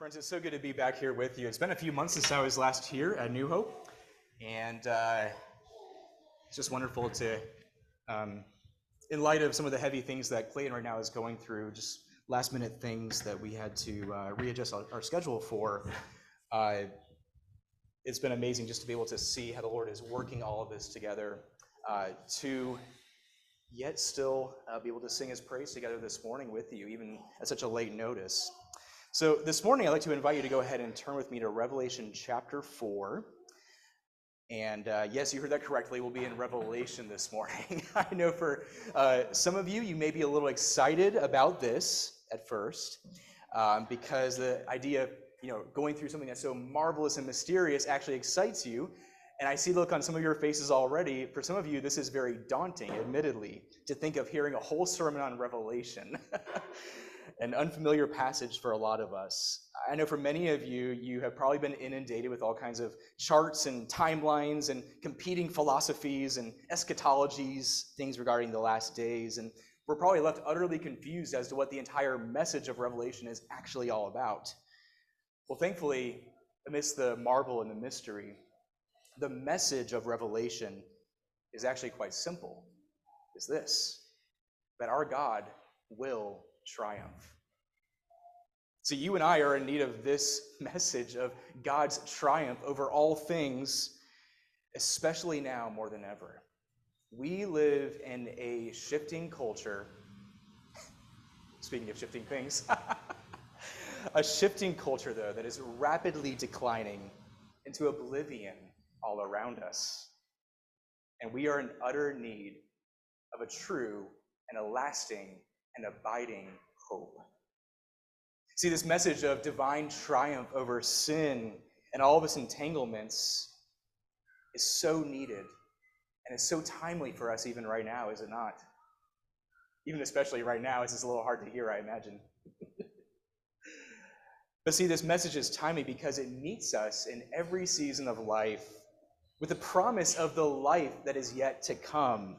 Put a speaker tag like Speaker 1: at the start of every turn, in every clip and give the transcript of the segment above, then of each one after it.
Speaker 1: Friends, it's so good to be back here with you. It's been a few months since I was last here at New Hope, and uh, it's just wonderful to, um, in light of some of the heavy things that Clayton right now is going through, just last minute things that we had to uh, readjust our, our schedule for. Uh, it's been amazing just to be able to see how the Lord is working all of this together uh, to yet still uh, be able to sing His praise together this morning with you, even at such a late notice. So this morning, I'd like to invite you to go ahead and turn with me to Revelation chapter 4. And uh, yes, you heard that correctly. We'll be in Revelation this morning. I know for uh, some of you, you may be a little excited about this at first um, because the idea of you know, going through something that's so marvelous and mysterious actually excites you. And I see look on some of your faces already. For some of you, this is very daunting, admittedly, to think of hearing a whole sermon on Revelation. an unfamiliar passage for a lot of us. I know for many of you, you have probably been inundated with all kinds of charts and timelines and competing philosophies and eschatologies, things regarding the last days. And we're probably left utterly confused as to what the entire message of Revelation is actually all about. Well, thankfully, amidst the marvel and the mystery, the message of Revelation is actually quite simple. Is this that our God will triumph. So, you and I are in need of this message of God's triumph over all things, especially now more than ever. We live in a shifting culture. Speaking of shifting things, a shifting culture, though, that is rapidly declining into oblivion all around us. And we are in utter need of a true and a lasting and abiding hope. See, this message of divine triumph over sin and all of its entanglements is so needed and it's so timely for us even right now, is it not? Even especially right now, it's just a little hard to hear, I imagine. but see, this message is timely because it meets us in every season of life with the promise of the life that is yet to come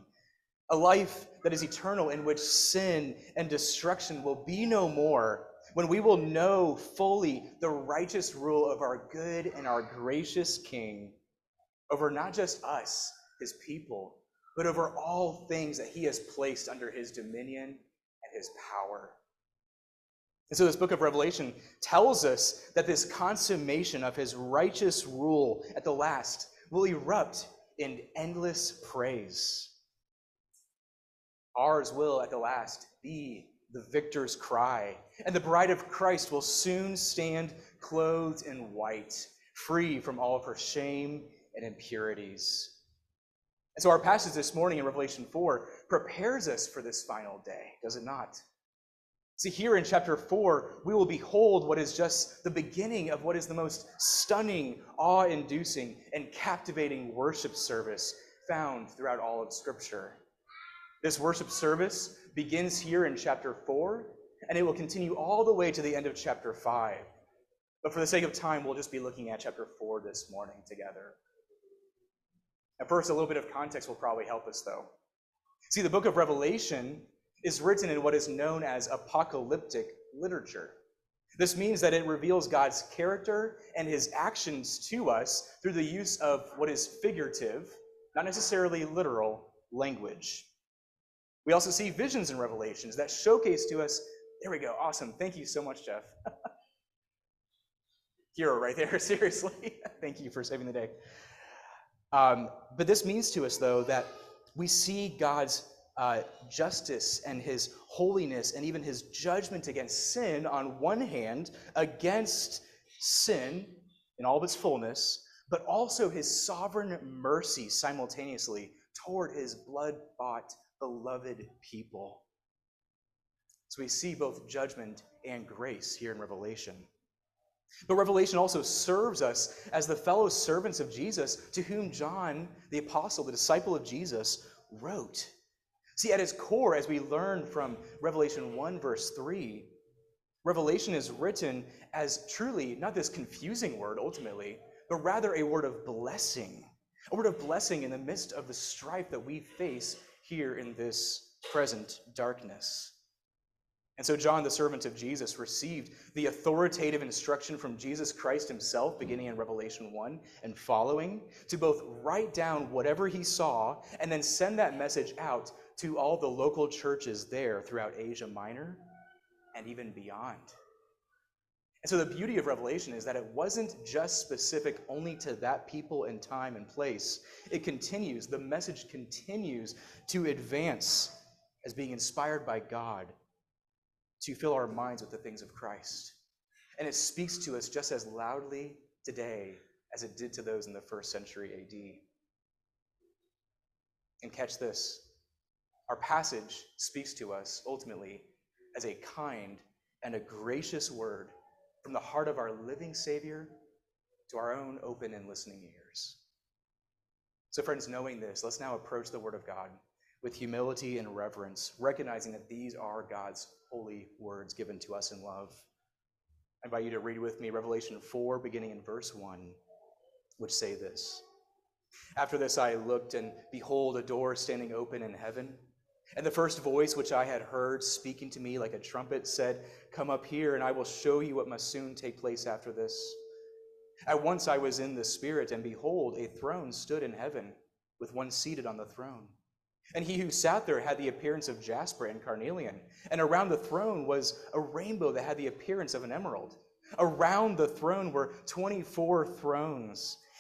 Speaker 1: a life that is eternal in which sin and destruction will be no more, when we will know fully the righteous rule of our good and our gracious King over not just us, his people, but over all things that he has placed under his dominion and his power. And so, this book of Revelation tells us that this consummation of his righteous rule at the last will erupt in endless praise. Ours will at the last be the victor's cry, and the bride of Christ will soon stand clothed in white, free from all of her shame and impurities. And so, our passage this morning in Revelation 4 prepares us for this final day, does it not? See, here in chapter 4, we will behold what is just the beginning of what is the most stunning, awe inducing, and captivating worship service found throughout all of Scripture. This worship service begins here in chapter 4, and it will continue all the way to the end of chapter 5. But for the sake of time, we'll just be looking at chapter 4 this morning together. At first, a little bit of context will probably help us, though. See, the book of Revelation is written in what is known as apocalyptic literature. This means that it reveals God's character and his actions to us through the use of what is figurative, not necessarily literal, language. We also see visions and Revelations that showcase to us. There we go. Awesome. Thank you so much, Jeff. Hero right there. Seriously. Thank you for saving the day. Um, but this means to us, though, that we see God's uh, justice and his holiness and even his judgment against sin on one hand, against sin in all of its fullness, but also his sovereign mercy simultaneously toward his blood bought beloved people. So we see both judgment and grace here in Revelation. But Revelation also serves us as the fellow servants of Jesus to whom John, the apostle, the disciple of Jesus, wrote. See, at its core, as we learn from Revelation 1, verse 3, Revelation is written as truly not this confusing word ultimately, but rather a word of blessing. A word of blessing in the midst of the strife that we face here in this present darkness. And so John, the servant of Jesus, received the authoritative instruction from Jesus Christ himself, beginning in Revelation 1 and following, to both write down whatever he saw and then send that message out to all the local churches there throughout Asia Minor and even beyond. And so the beauty of Revelation is that it wasn't just specific only to that people and time and place. It continues, the message continues to advance as being inspired by God to fill our minds with the things of Christ. And it speaks to us just as loudly today as it did to those in the first century AD. And catch this our passage speaks to us ultimately as a kind and a gracious word from the heart of our living Savior to our own open and listening ears. So, friends, knowing this, let's now approach the Word of God with humility and reverence, recognizing that these are God's holy words given to us in love. I invite you to read with me Revelation 4, beginning in verse 1, which say this After this I looked, and behold, a door standing open in heaven. And the first voice which I had heard speaking to me like a trumpet said, Come up here, and I will show you what must soon take place after this. At once I was in the Spirit, and behold, a throne stood in heaven, with one seated on the throne. And he who sat there had the appearance of jasper and carnelian. And around the throne was a rainbow that had the appearance of an emerald. Around the throne were 24 thrones.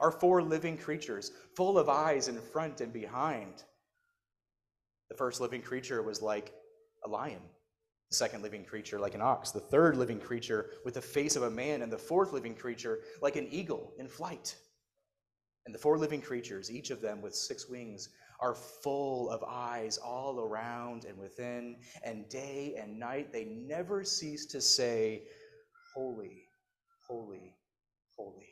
Speaker 1: are four living creatures, full of eyes in front and behind. The first living creature was like a lion, the second living creature like an ox, the third living creature with the face of a man, and the fourth living creature like an eagle in flight. And the four living creatures, each of them with six wings, are full of eyes all around and within, and day and night they never cease to say, Holy, holy, holy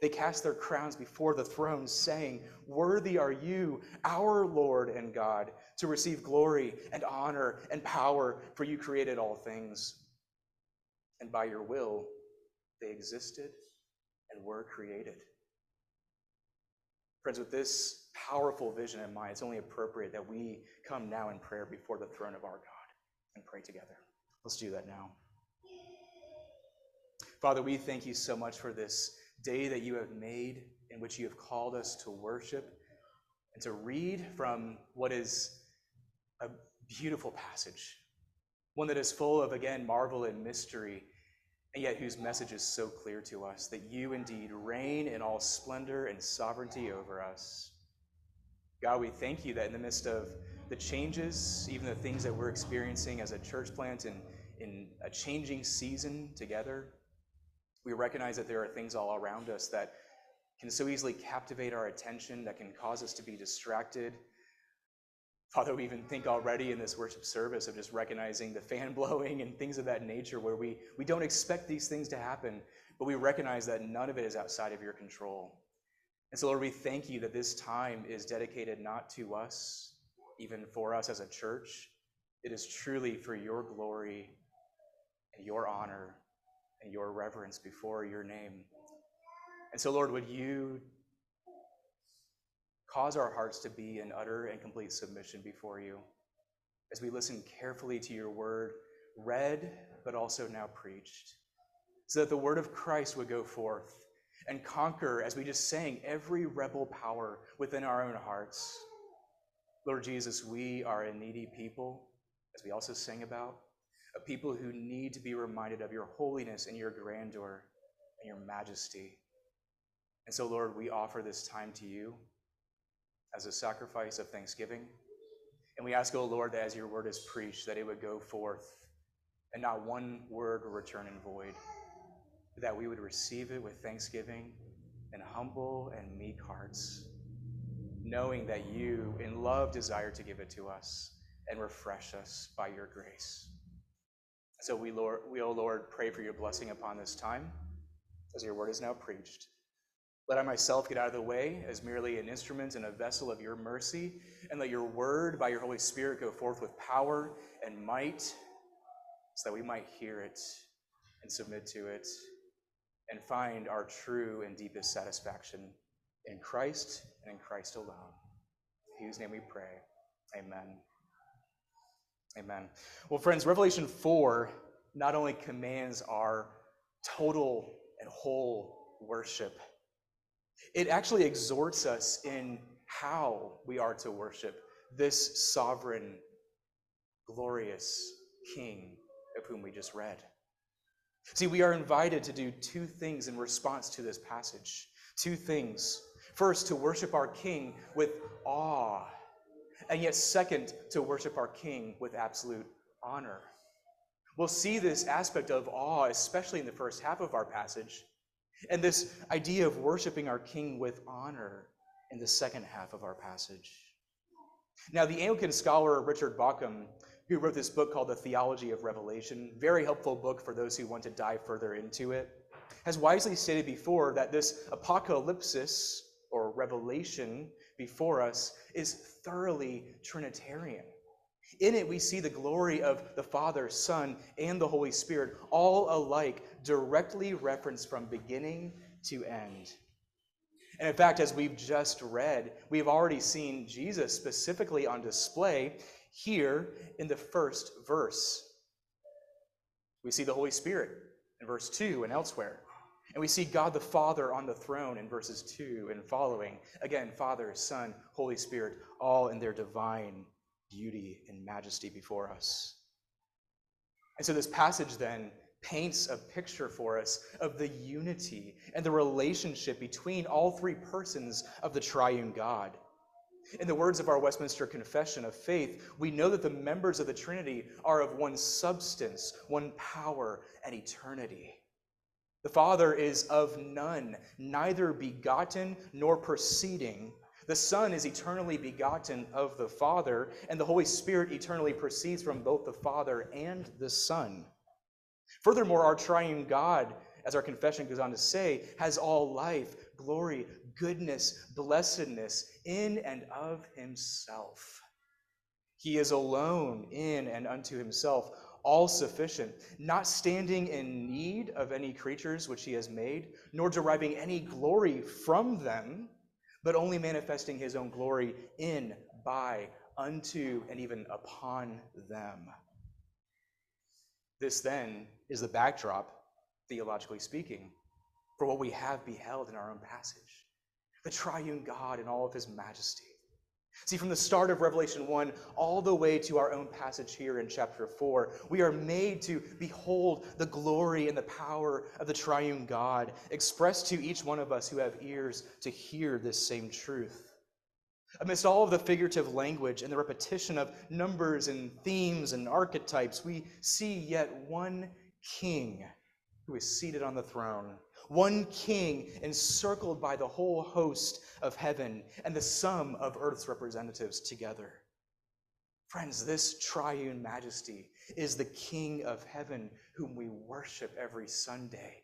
Speaker 1: They cast their crowns before the throne, saying, Worthy are you, our Lord and God, to receive glory and honor and power, for you created all things. And by your will, they existed and were created. Friends, with this powerful vision in mind, it's only appropriate that we come now in prayer before the throne of our God and pray together. Let's do that now. Father, we thank you so much for this day that you have made in which you have called us to worship and to read from what is a beautiful passage, one that is full of, again, marvel and mystery, and yet whose message is so clear to us that you indeed reign in all splendor and sovereignty over us. God, we thank you that in the midst of the changes, even the things that we're experiencing as a church plant in, in a changing season together, we recognize that there are things all around us that can so easily captivate our attention, that can cause us to be distracted. Father, we even think already in this worship service of just recognizing the fan blowing and things of that nature where we, we don't expect these things to happen, but we recognize that none of it is outside of your control. And so, Lord, we thank you that this time is dedicated not to us, even for us as a church. It is truly for your glory and your honor and your reverence before your name. And so, Lord, would you cause our hearts to be in utter and complete submission before you as we listen carefully to your word, read, but also now preached, so that the word of Christ would go forth and conquer, as we just sang, every rebel power within our own hearts. Lord Jesus, we are a needy people, as we also sang about, a people who need to be reminded of your holiness and your grandeur and your majesty. And so, Lord, we offer this time to you as a sacrifice of thanksgiving. And we ask, O oh Lord, that as your word is preached, that it would go forth and not one word will return in void, that we would receive it with thanksgiving and humble and meek hearts, knowing that you, in love, desire to give it to us and refresh us by your grace. So we, Lord, we, O Lord, pray for your blessing upon this time as your word is now preached. Let I myself get out of the way as merely an instrument and a vessel of your mercy, and let your word by your Holy Spirit go forth with power and might, so that we might hear it and submit to it and find our true and deepest satisfaction in Christ and in Christ alone. In whose name we pray. Amen. Amen. Well, friends, Revelation 4 not only commands our total and whole worship, it actually exhorts us in how we are to worship this sovereign, glorious King of whom we just read. See, we are invited to do two things in response to this passage. Two things. First, to worship our King with awe, and yet, second, to worship our King with absolute honor. We'll see this aspect of awe, especially in the first half of our passage, and this idea of worshiping our King with honor in the second half of our passage. Now, the Anglican scholar Richard Bauckham, who wrote this book called The Theology of Revelation, very helpful book for those who want to dive further into it, has wisely stated before that this apocalypsis or revelation before us is thoroughly Trinitarian. In it, we see the glory of the Father, Son, and the Holy Spirit, all alike, directly referenced from beginning to end. And in fact, as we've just read, we've already seen Jesus specifically on display here in the first verse. We see the Holy Spirit in verse 2 and elsewhere. And we see God the Father on the throne in verses 2 and following. Again, Father, Son, Holy Spirit, all in their divine beauty and majesty before us. And so this passage then paints a picture for us of the unity and the relationship between all three persons of the triune God. In the words of our Westminster Confession of Faith, we know that the members of the Trinity are of one substance, one power, and eternity. The Father is of none, neither begotten nor proceeding, the Son is eternally begotten of the Father, and the Holy Spirit eternally proceeds from both the Father and the Son. Furthermore, our triune God, as our confession goes on to say, has all life, glory, goodness, blessedness in and of himself. He is alone in and unto himself, all sufficient, not standing in need of any creatures which he has made, nor deriving any glory from them but only manifesting his own glory in, by, unto, and even upon them. This then is the backdrop, theologically speaking, for what we have beheld in our own passage the triune God in all of his majesty. See, from the start of Revelation 1 all the way to our own passage here in chapter 4, we are made to behold the glory and the power of the triune God expressed to each one of us who have ears to hear this same truth. Amidst all of the figurative language and the repetition of numbers and themes and archetypes, we see yet one king who is seated on the throne one king encircled by the whole host of heaven and the sum of earth's representatives together. Friends, this triune majesty is the King of heaven whom we worship every Sunday.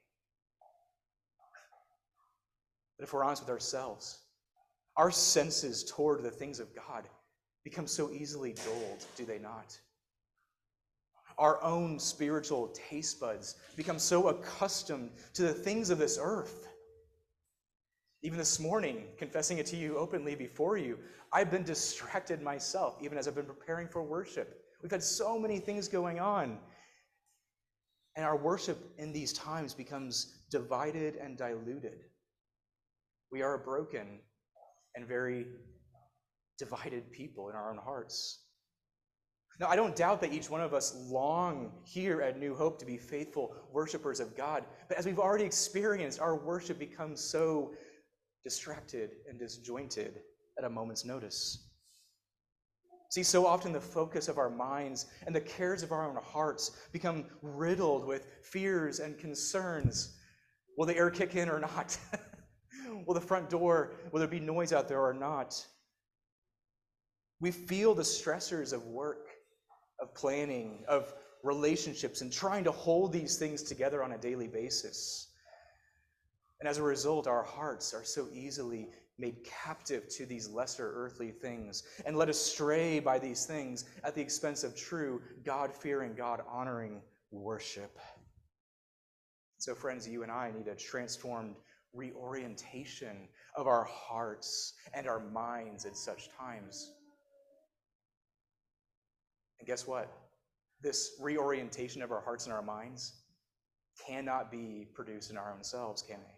Speaker 1: But if we're honest with ourselves, our senses toward the things of God become so easily dulled, do they not? Our own spiritual taste buds become so accustomed to the things of this earth. Even this morning, confessing it to you openly before you, I've been distracted myself, even as I've been preparing for worship. We've had so many things going on. And our worship in these times becomes divided and diluted. We are a broken and very divided people in our own hearts. Now, I don't doubt that each one of us long here at New Hope to be faithful worshipers of God. But as we've already experienced, our worship becomes so distracted and disjointed at a moment's notice. See, so often the focus of our minds and the cares of our own hearts become riddled with fears and concerns. Will the air kick in or not? will the front door, will there be noise out there or not? We feel the stressors of work, of planning, of relationships, and trying to hold these things together on a daily basis. And as a result, our hearts are so easily made captive to these lesser earthly things and led astray by these things at the expense of true God fearing, God honoring worship. So, friends, you and I need a transformed reorientation of our hearts and our minds at such times. And guess what? This reorientation of our hearts and our minds cannot be produced in our own selves, can it?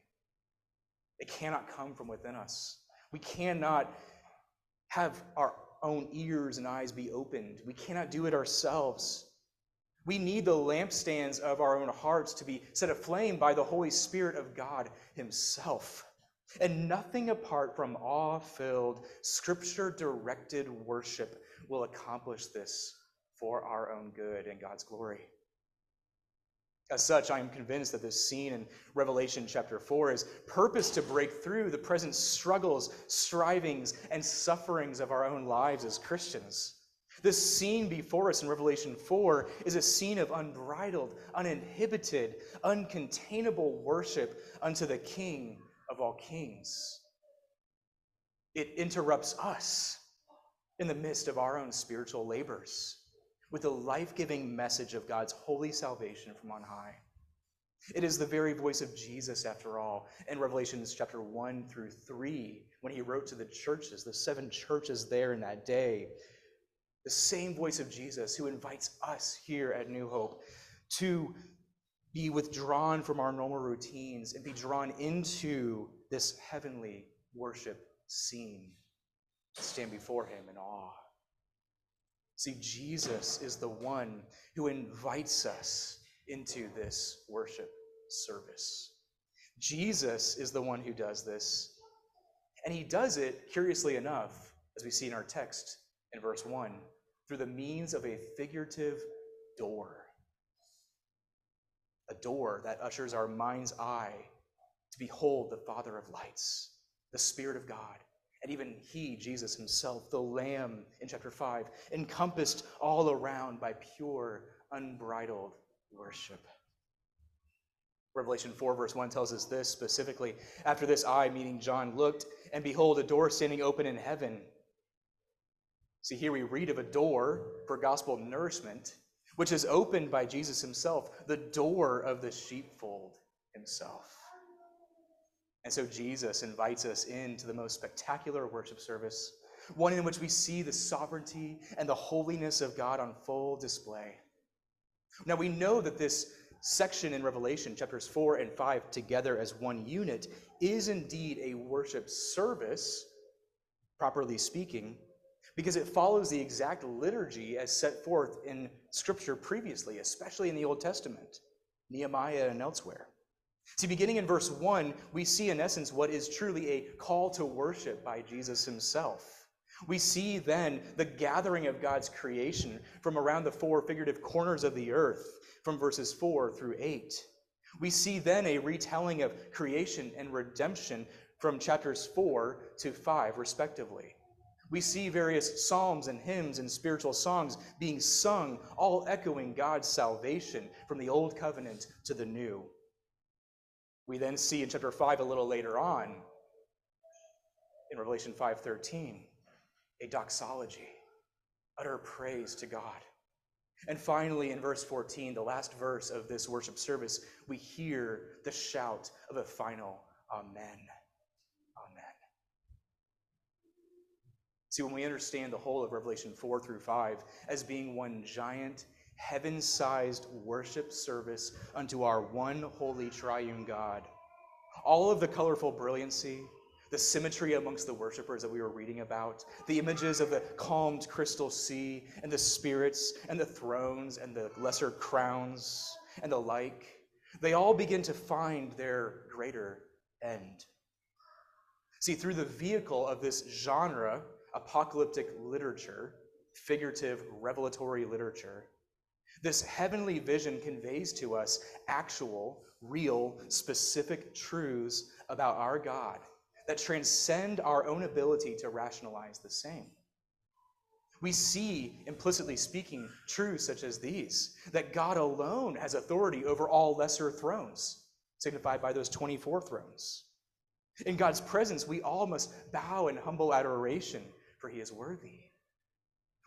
Speaker 1: It cannot come from within us. We cannot have our own ears and eyes be opened. We cannot do it ourselves. We need the lampstands of our own hearts to be set aflame by the Holy Spirit of God Himself. And nothing apart from awe filled, scripture directed worship will accomplish this for our own good and God's glory. As such, I am convinced that this scene in Revelation chapter 4 is purpose to break through the present struggles, strivings, and sufferings of our own lives as Christians. This scene before us in Revelation 4 is a scene of unbridled, uninhibited, uncontainable worship unto the King of all kings. It interrupts us in the midst of our own spiritual labors with the life giving message of God's holy salvation from on high. It is the very voice of Jesus, after all, in Revelations chapter 1 through 3, when he wrote to the churches, the seven churches there in that day. The same voice of Jesus who invites us here at New Hope to be withdrawn from our normal routines and be drawn into this heavenly worship scene, stand before him in awe. See, Jesus is the one who invites us into this worship service. Jesus is the one who does this. And he does it, curiously enough, as we see in our text in verse 1, through the means of a figurative door. A door that ushers our mind's eye to behold the Father of lights, the Spirit of God, and even he, Jesus himself, the Lamb in chapter 5, encompassed all around by pure, unbridled worship. Revelation 4, verse 1 tells us this specifically. After this, I, meaning John, looked, and behold, a door standing open in heaven. See, here we read of a door for gospel nourishment, which is opened by Jesus himself, the door of the sheepfold himself. And so Jesus invites us into the most spectacular worship service, one in which we see the sovereignty and the holiness of God on full display. Now we know that this section in Revelation, chapters 4 and 5, together as one unit, is indeed a worship service, properly speaking, because it follows the exact liturgy as set forth in Scripture previously, especially in the Old Testament, Nehemiah and elsewhere. See, beginning in verse 1, we see in essence what is truly a call to worship by Jesus himself. We see then the gathering of God's creation from around the four figurative corners of the earth, from verses 4 through 8. We see then a retelling of creation and redemption from chapters 4 to 5, respectively. We see various psalms and hymns and spiritual songs being sung, all echoing God's salvation from the old covenant to the new. We then see in chapter 5 a little later on, in Revelation 5:13, a doxology, utter praise to God. And finally, in verse 14, the last verse of this worship service, we hear the shout of a final Amen. Amen. See, when we understand the whole of Revelation 4 through 5 as being one giant heaven sized worship service unto our one holy triune God. All of the colorful brilliancy, the symmetry amongst the worshipers that we were reading about, the images of the calmed crystal sea, and the spirits, and the thrones, and the lesser crowns, and the like, they all begin to find their greater end. See, through the vehicle of this genre, apocalyptic literature, figurative revelatory literature, this heavenly vision conveys to us actual, real, specific truths about our God that transcend our own ability to rationalize the same. We see, implicitly speaking, truths such as these that God alone has authority over all lesser thrones, signified by those 24 thrones. In God's presence, we all must bow in humble adoration, for he is worthy.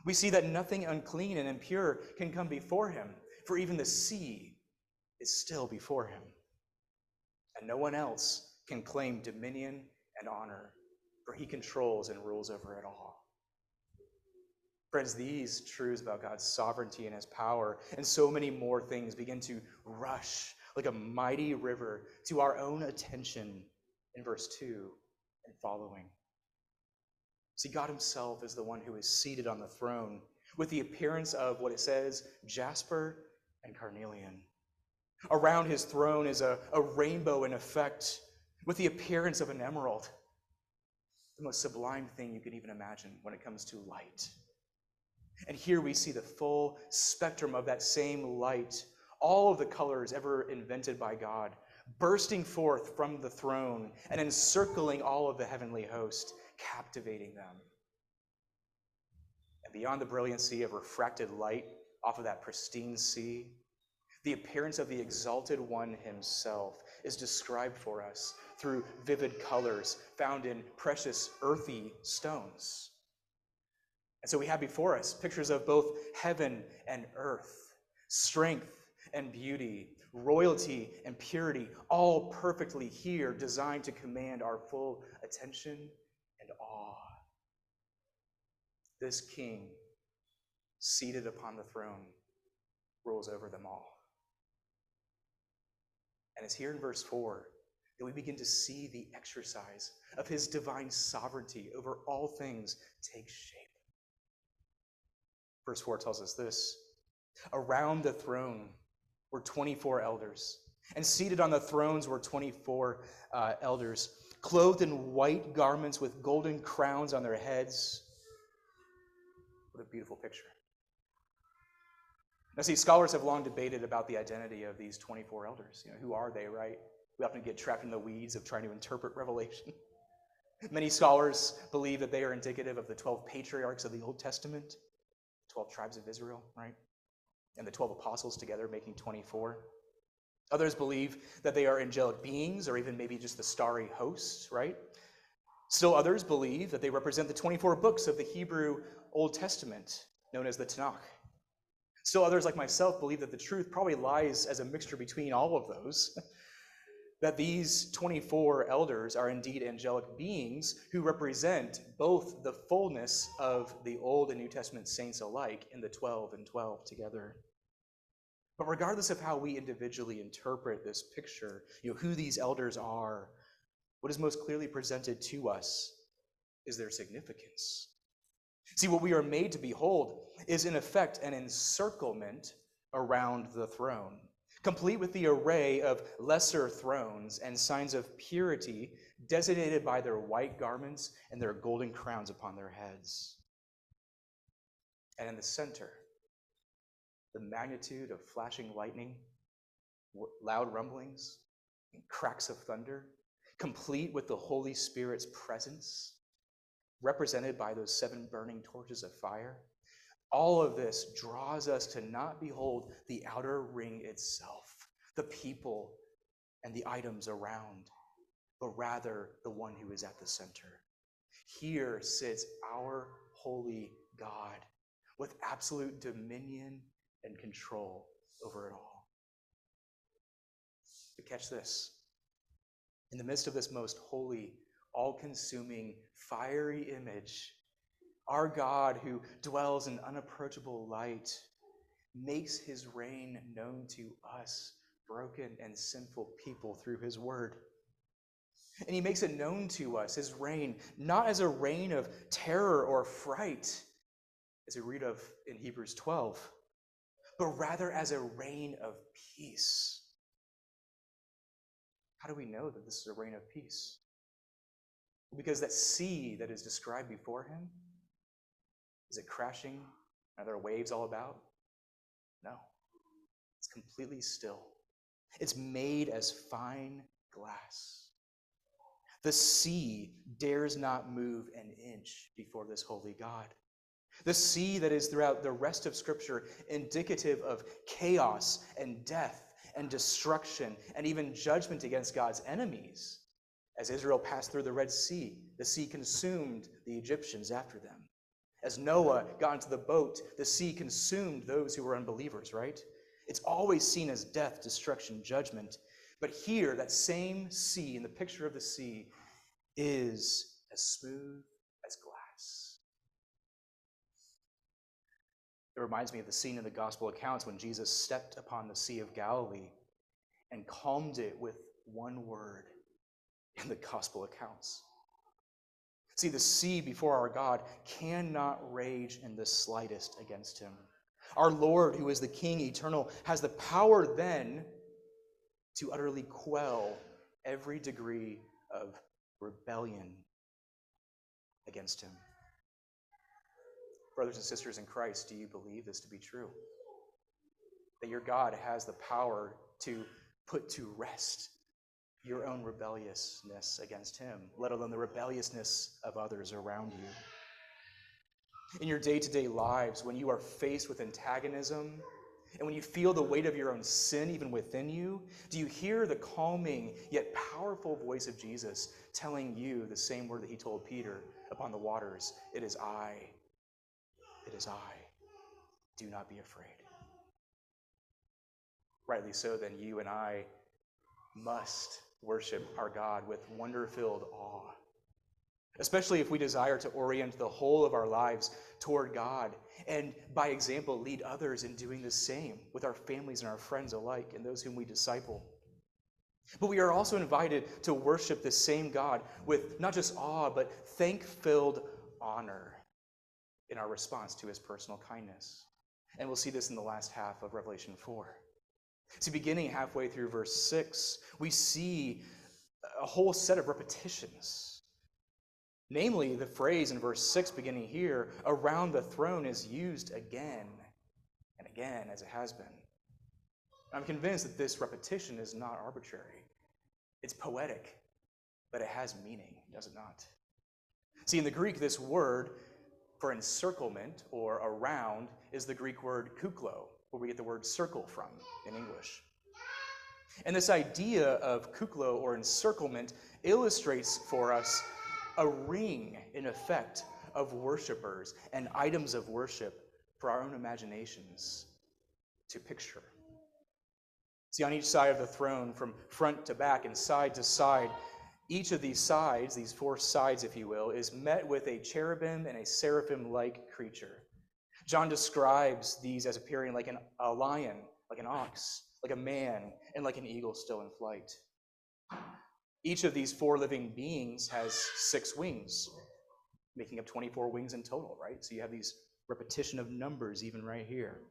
Speaker 1: We see that nothing unclean and impure can come before him, for even the sea is still before him. And no one else can claim dominion and honor, for he controls and rules over it all. Friends, these truths about God's sovereignty and his power, and so many more things, begin to rush like a mighty river to our own attention in verse 2 and following. See, God Himself is the one who is seated on the throne with the appearance of what it says jasper and carnelian. Around His throne is a, a rainbow in effect with the appearance of an emerald. The most sublime thing you can even imagine when it comes to light. And here we see the full spectrum of that same light, all of the colors ever invented by God, bursting forth from the throne and encircling all of the heavenly host, captivating them. And beyond the brilliancy of refracted light off of that pristine sea, the appearance of the exalted one himself is described for us through vivid colors found in precious earthy stones. And so we have before us pictures of both heaven and earth, strength and beauty, royalty and purity, all perfectly here, designed to command our full attention and awe. This king, seated upon the throne, rules over them all. And it's here in verse 4 that we begin to see the exercise of his divine sovereignty over all things take shape. Verse 4 tells us this Around the throne were 24 elders, and seated on the thrones were 24 uh, elders, clothed in white garments with golden crowns on their heads. What a beautiful picture. Now, see, scholars have long debated about the identity of these 24 elders. You know, who are they, right? We often get trapped in the weeds of trying to interpret Revelation. Many scholars believe that they are indicative of the 12 patriarchs of the Old Testament, 12 tribes of Israel, right? and the 12 apostles together, making 24. Others believe that they are angelic beings or even maybe just the starry hosts, right? Still others believe that they represent the 24 books of the Hebrew Old Testament, known as the Tanakh. Still others, like myself, believe that the truth probably lies as a mixture between all of those. that these 24 elders are indeed angelic beings who represent both the fullness of the Old and New Testament saints alike in the 12 and 12 together. But regardless of how we individually interpret this picture, you know, who these elders are, what is most clearly presented to us is their significance. See, what we are made to behold is, in effect, an encirclement around the throne, complete with the array of lesser thrones and signs of purity designated by their white garments and their golden crowns upon their heads. And in the center, the magnitude of flashing lightning, loud rumblings, and cracks of thunder, complete with the Holy Spirit's presence, represented by those seven burning torches of fire. All of this draws us to not behold the outer ring itself, the people and the items around, but rather the one who is at the center. Here sits our holy God with absolute dominion and control over it all. But catch this. In the midst of this most holy, all consuming, fiery image, our God, who dwells in unapproachable light, makes his reign known to us, broken and sinful people, through his word. And he makes it known to us, his reign, not as a reign of terror or fright, as we read of in Hebrews 12, but rather as a reign of peace. How do we know that this is a reign of peace? Because that sea that is described before him, is it crashing? Are there waves all about? No. It's completely still. It's made as fine glass. The sea dares not move an inch before this holy God. The sea that is throughout the rest of Scripture indicative of chaos and death and destruction and even judgment against God's enemies. As Israel passed through the Red Sea, the sea consumed the Egyptians after them. As Noah got into the boat, the sea consumed those who were unbelievers, right? It's always seen as death, destruction, judgment. But here, that same sea, in the picture of the sea, is as smooth as glass. It reminds me of the scene in the gospel accounts when Jesus stepped upon the Sea of Galilee and calmed it with one word in the gospel accounts. See, the sea before our God cannot rage in the slightest against him. Our Lord, who is the King eternal, has the power then to utterly quell every degree of rebellion against him. Brothers and sisters in Christ, do you believe this to be true? That your God has the power to put to rest your own rebelliousness against him, let alone the rebelliousness of others around you. In your day to day lives, when you are faced with antagonism, and when you feel the weight of your own sin even within you, do you hear the calming yet powerful voice of Jesus telling you the same word that he told Peter upon the waters? It is I. It is I. Do not be afraid. Rightly so, then, you and I must worship our God with wonder filled awe, especially if we desire to orient the whole of our lives toward God and by example lead others in doing the same with our families and our friends alike and those whom we disciple. But we are also invited to worship the same God with not just awe, but thank filled honor in our response to his personal kindness. And we'll see this in the last half of Revelation 4. See, beginning halfway through verse 6, we see a whole set of repetitions. Namely, the phrase in verse 6 beginning here, around the throne, is used again and again as it has been. I'm convinced that this repetition is not arbitrary. It's poetic, but it has meaning, does it not? See, in the Greek, this word for encirclement or around is the Greek word kuklo, where we get the word circle from in English. And this idea of kuklo or encirclement illustrates for us a ring, in effect, of worshipers and items of worship for our own imaginations to picture. See, on each side of the throne, from front to back and side to side, each of these sides, these four sides, if you will, is met with a cherubim and a seraphim like creature. John describes these as appearing like an, a lion, like an ox, like a man, and like an eagle still in flight. Each of these four living beings has six wings, making up 24 wings in total, right? So you have these repetition of numbers even right here.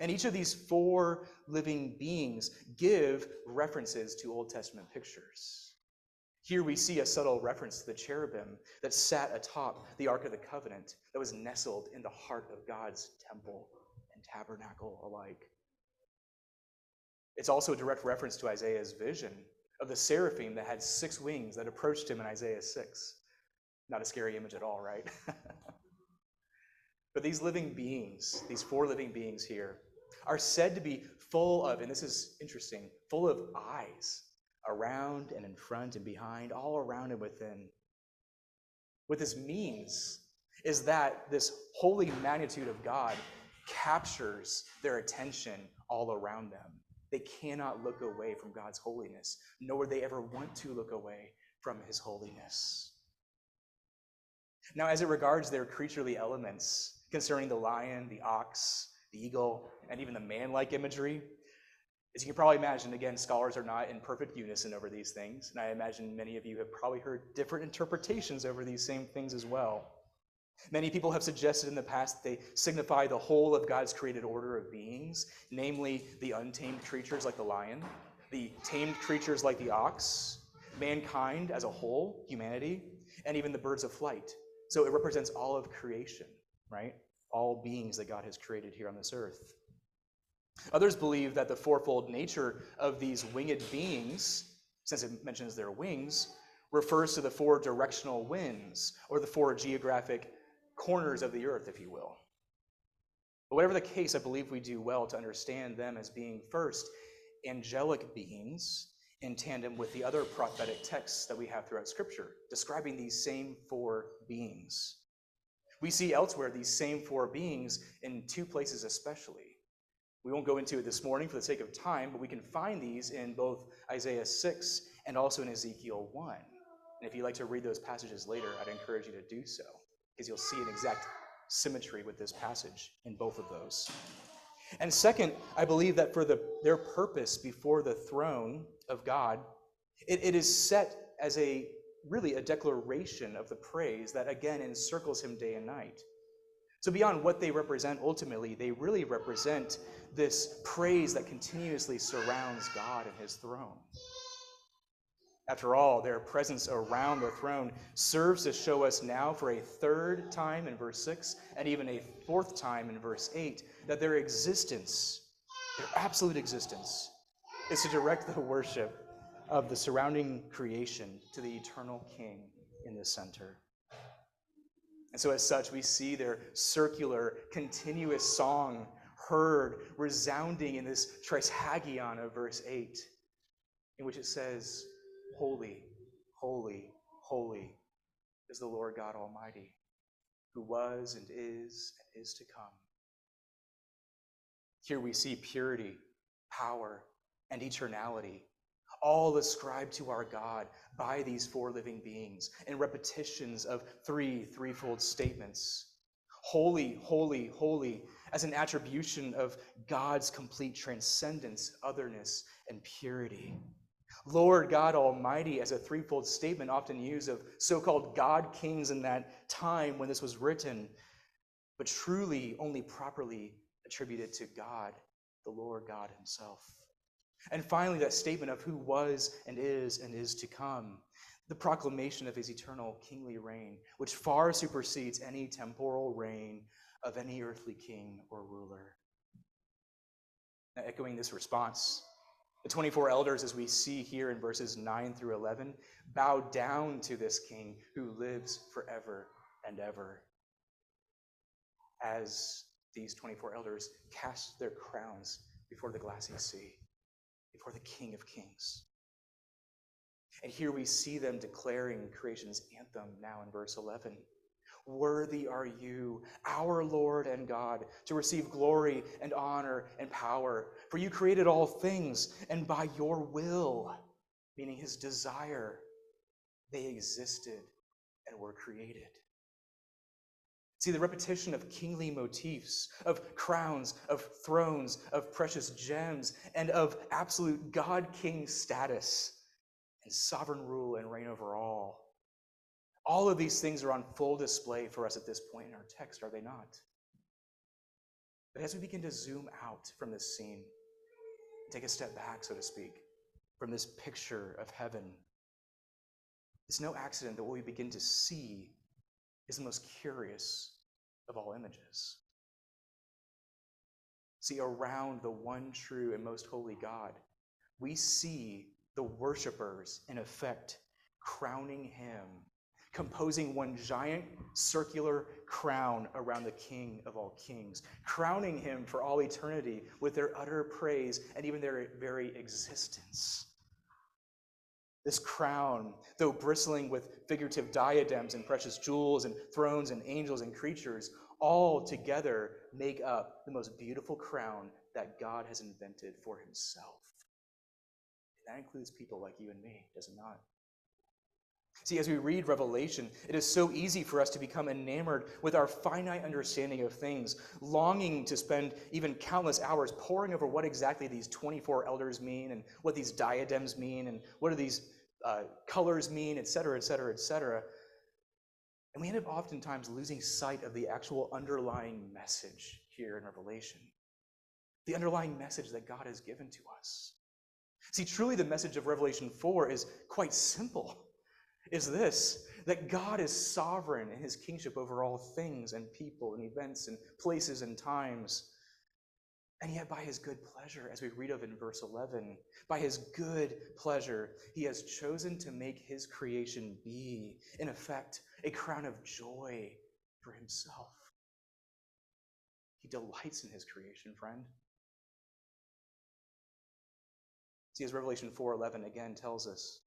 Speaker 1: And each of these four living beings give references to Old Testament pictures. Here we see a subtle reference to the cherubim that sat atop the Ark of the Covenant that was nestled in the heart of God's temple and tabernacle alike. It's also a direct reference to Isaiah's vision of the seraphim that had six wings that approached him in Isaiah 6. Not a scary image at all, right? but these living beings, these four living beings here, are said to be full of, and this is interesting, full of eyes around and in front and behind, all around and within. What this means is that this holy magnitude of God captures their attention all around them. They cannot look away from God's holiness, nor would they ever want to look away from his holiness. Now, as it regards their creaturely elements concerning the lion, the ox, the eagle, and even the man like imagery, as you can probably imagine, again, scholars are not in perfect unison over these things, and I imagine many of you have probably heard different interpretations over these same things as well. Many people have suggested in the past that they signify the whole of God's created order of beings, namely the untamed creatures like the lion, the tamed creatures like the ox, mankind as a whole, humanity, and even the birds of flight. So it represents all of creation, right? All beings that God has created here on this earth. Others believe that the fourfold nature of these winged beings, since it mentions their wings, refers to the four directional winds, or the four geographic corners of the earth, if you will. But whatever the case, I believe we do well to understand them as being first angelic beings in tandem with the other prophetic texts that we have throughout Scripture, describing these same four beings. We see elsewhere these same four beings in two places especially. We won't go into it this morning for the sake of time, but we can find these in both Isaiah 6 and also in Ezekiel 1. And if you'd like to read those passages later, I'd encourage you to do so, because you'll see an exact symmetry with this passage in both of those. And second, I believe that for the, their purpose before the throne of God, it, it is set as a really a declaration of the praise that again encircles him day and night. So, beyond what they represent ultimately, they really represent this praise that continuously surrounds God and his throne. After all, their presence around the throne serves to show us now for a third time in verse 6 and even a fourth time in verse 8 that their existence, their absolute existence, is to direct the worship of the surrounding creation to the eternal King in the center. And so, as such, we see their circular, continuous song heard resounding in this trisagion of verse 8, in which it says, Holy, holy, holy is the Lord God Almighty, who was and is and is to come. Here we see purity, power, and eternality, all ascribed to our God by these four living beings in repetitions of three threefold statements. Holy, holy, holy, as an attribution of God's complete transcendence, otherness, and purity. Lord God Almighty as a threefold statement often used of so called God kings in that time when this was written, but truly only properly attributed to God, the Lord God Himself. And finally, that statement of who was and is and is to come, the proclamation of His eternal kingly reign, which far supersedes any temporal reign of any earthly king or ruler. Now, echoing this response, the 24 elders, as we see here in verses 9 through 11, bow down to this king who lives forever and ever. As these 24 elders cast their crowns before the glassy sea, before the King of Kings. And here we see them declaring creation's anthem now in verse 11. Worthy are you, our Lord and God, to receive glory and honor and power. For you created all things, and by your will, meaning his desire, they existed and were created. See, the repetition of kingly motifs, of crowns, of thrones, of precious gems, and of absolute God king status and sovereign rule and reign over all all of these things are on full display for us at this point in our text, are they not? But as we begin to zoom out from this scene, take a step back, so to speak, from this picture of heaven, it's no accident that what we begin to see is the most curious of all images. See, around the one true and most holy God, we see the worshipers, in effect, crowning him composing one giant circular crown around the King of all kings, crowning him for all eternity with their utter praise and even their very existence. This crown, though bristling with figurative diadems and precious jewels and thrones and angels and creatures, all together make up the most beautiful crown that God has invented for himself. And that includes people like you and me, does it not? See, as we read Revelation, it is so easy for us to become enamored with our finite understanding of things, longing to spend even countless hours poring over what exactly these 24 elders mean and what these diadems mean and what are these uh, colors mean, et cetera, et cetera, et cetera. And we end up oftentimes losing sight of the actual underlying message here in Revelation, the underlying message that God has given to us. See, truly, the message of Revelation 4 is quite simple is this that God is sovereign in his kingship over all things and people and events and places and times. And yet, by his good pleasure, as we read of in verse 11, by his good pleasure, he has chosen to make his creation be, in effect, a crown of joy for himself. He delights in his creation, friend. See, as Revelation 4:11 again tells us,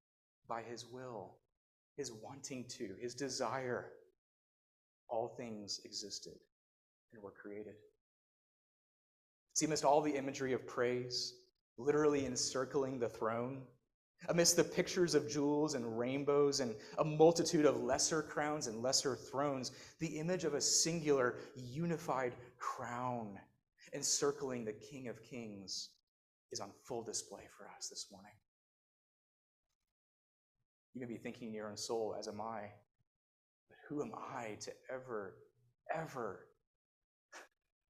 Speaker 1: by his will, his wanting to, his desire, all things existed and were created. See, amidst all the imagery of praise, literally encircling the throne, amidst the pictures of jewels and rainbows and a multitude of lesser crowns and lesser thrones, the image of a singular, unified crown encircling the King of Kings is on full display for us this morning. You may be thinking in your own soul, as am I, but who am I to ever, ever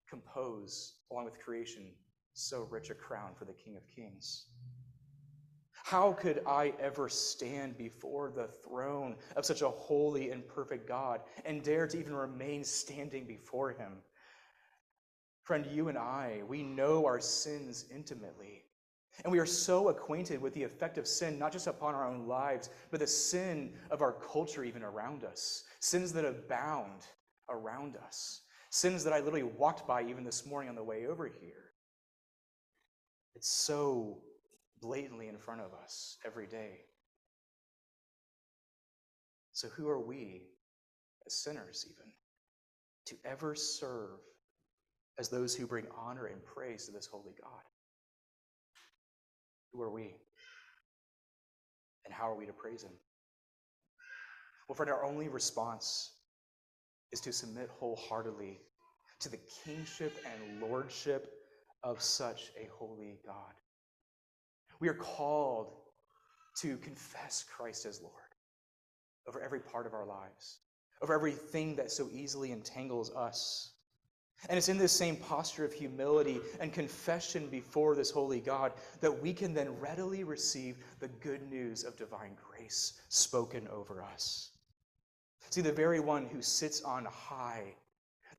Speaker 1: compose, along with creation, so rich a crown for the King of Kings? How could I ever stand before the throne of such a holy and perfect God and dare to even remain standing before him? Friend, you and I, we know our sins intimately. And we are so acquainted with the effect of sin, not just upon our own lives, but the sin of our culture, even around us. Sins that abound around us. Sins that I literally walked by even this morning on the way over here. It's so blatantly in front of us every day. So, who are we, as sinners, even, to ever serve as those who bring honor and praise to this holy God? Who are we? And how are we to praise Him? Well, friend, our only response is to submit wholeheartedly to the kingship and lordship of such a holy God. We are called to confess Christ as Lord over every part of our lives, over everything that so easily entangles us. And it's in this same posture of humility and confession before this holy God that we can then readily receive the good news of divine grace spoken over us. See, the very one who sits on high,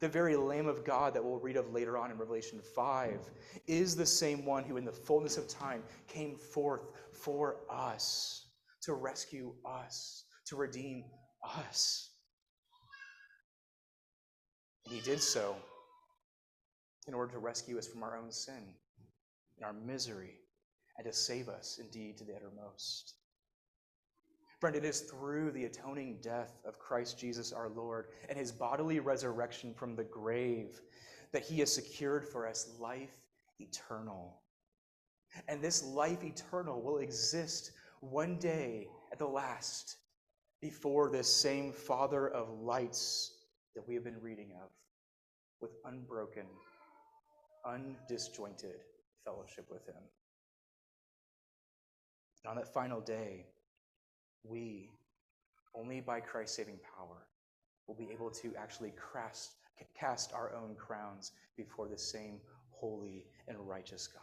Speaker 1: the very Lamb of God that we'll read of later on in Revelation 5, is the same one who, in the fullness of time, came forth for us to rescue us, to redeem us. And he did so in order to rescue us from our own sin and our misery and to save us indeed to the uttermost. Friend, it is through the atoning death of Christ Jesus our Lord and his bodily resurrection from the grave that he has secured for us life eternal. And this life eternal will exist one day at the last before this same Father of lights that we have been reading of with unbroken undisjointed fellowship with Him. On that final day, we, only by Christ's saving power, will be able to actually cast, cast our own crowns before the same holy and righteous God.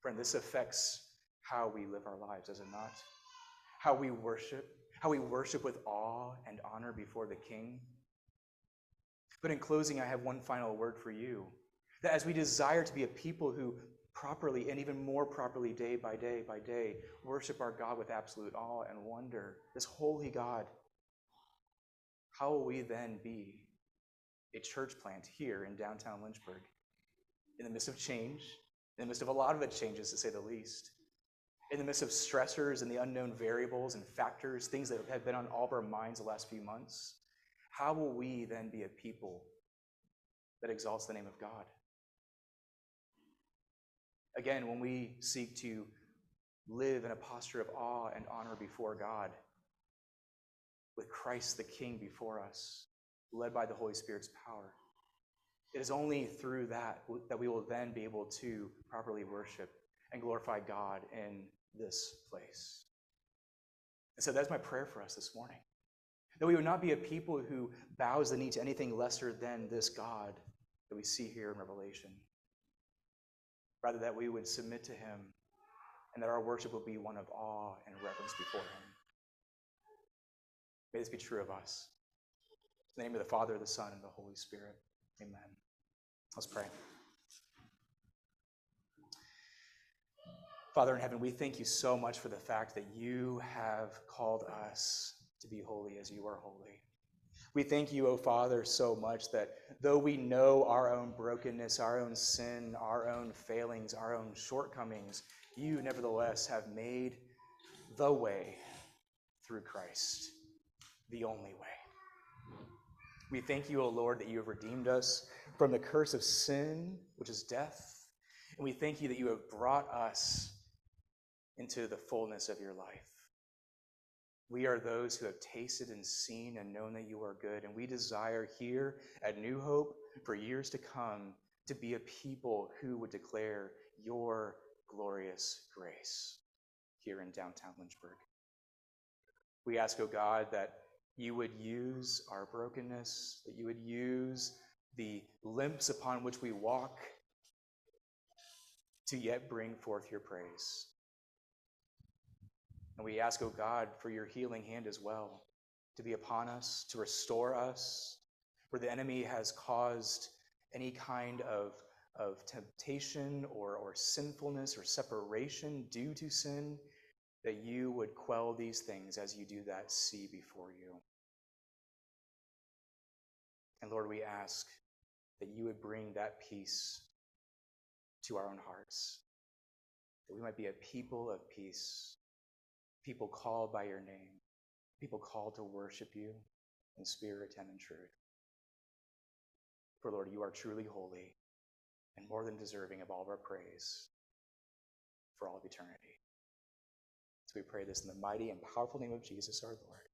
Speaker 1: Friend, this affects how we live our lives, does it not? How we worship, how we worship with awe and honor before the King but in closing, I have one final word for you. That as we desire to be a people who properly and even more properly, day by day by day, worship our God with absolute awe and wonder, this holy God, how will we then be a church plant here in downtown Lynchburg? In the midst of change, in the midst of a lot of it changes, to say the least, in the midst of stressors and the unknown variables and factors, things that have been on all of our minds the last few months, how will we then be a people that exalts the name of God? Again, when we seek to live in a posture of awe and honor before God, with Christ the King before us, led by the Holy Spirit's power, it is only through that that we will then be able to properly worship and glorify God in this place. And so that's my prayer for us this morning. That we would not be a people who bows the knee to anything lesser than this God that we see here in Revelation. Rather, that we would submit to him and that our worship will be one of awe and reverence before him. May this be true of us. In the name of the Father, the Son, and the Holy Spirit. Amen. Let's pray. Father in heaven, we thank you so much for the fact that you have called us to be holy as you are holy. We thank you, O Father, so much that though we know our own brokenness, our own sin, our own failings, our own shortcomings, you nevertheless have made the way through Christ, the only way. We thank you, O Lord, that you have redeemed us from the curse of sin, which is death. And we thank you that you have brought us into the fullness of your life. We are those who have tasted and seen and known that you are good, and we desire here at New Hope for years to come to be a people who would declare your glorious grace here in downtown Lynchburg. We ask, O oh God, that you would use our brokenness, that you would use the limps upon which we walk to yet bring forth your praise. And we ask, oh God, for your healing hand as well to be upon us, to restore us, where the enemy has caused any kind of, of temptation or, or sinfulness or separation due to sin, that you would quell these things as you do that sea before you. And Lord, we ask that you would bring that peace to our own hearts, that we might be a people of peace people called by your name, people called to worship you in spirit and in truth. For Lord, you are truly holy and more than deserving of all of our praise for all of eternity. So we pray this in the mighty and powerful name of Jesus our Lord.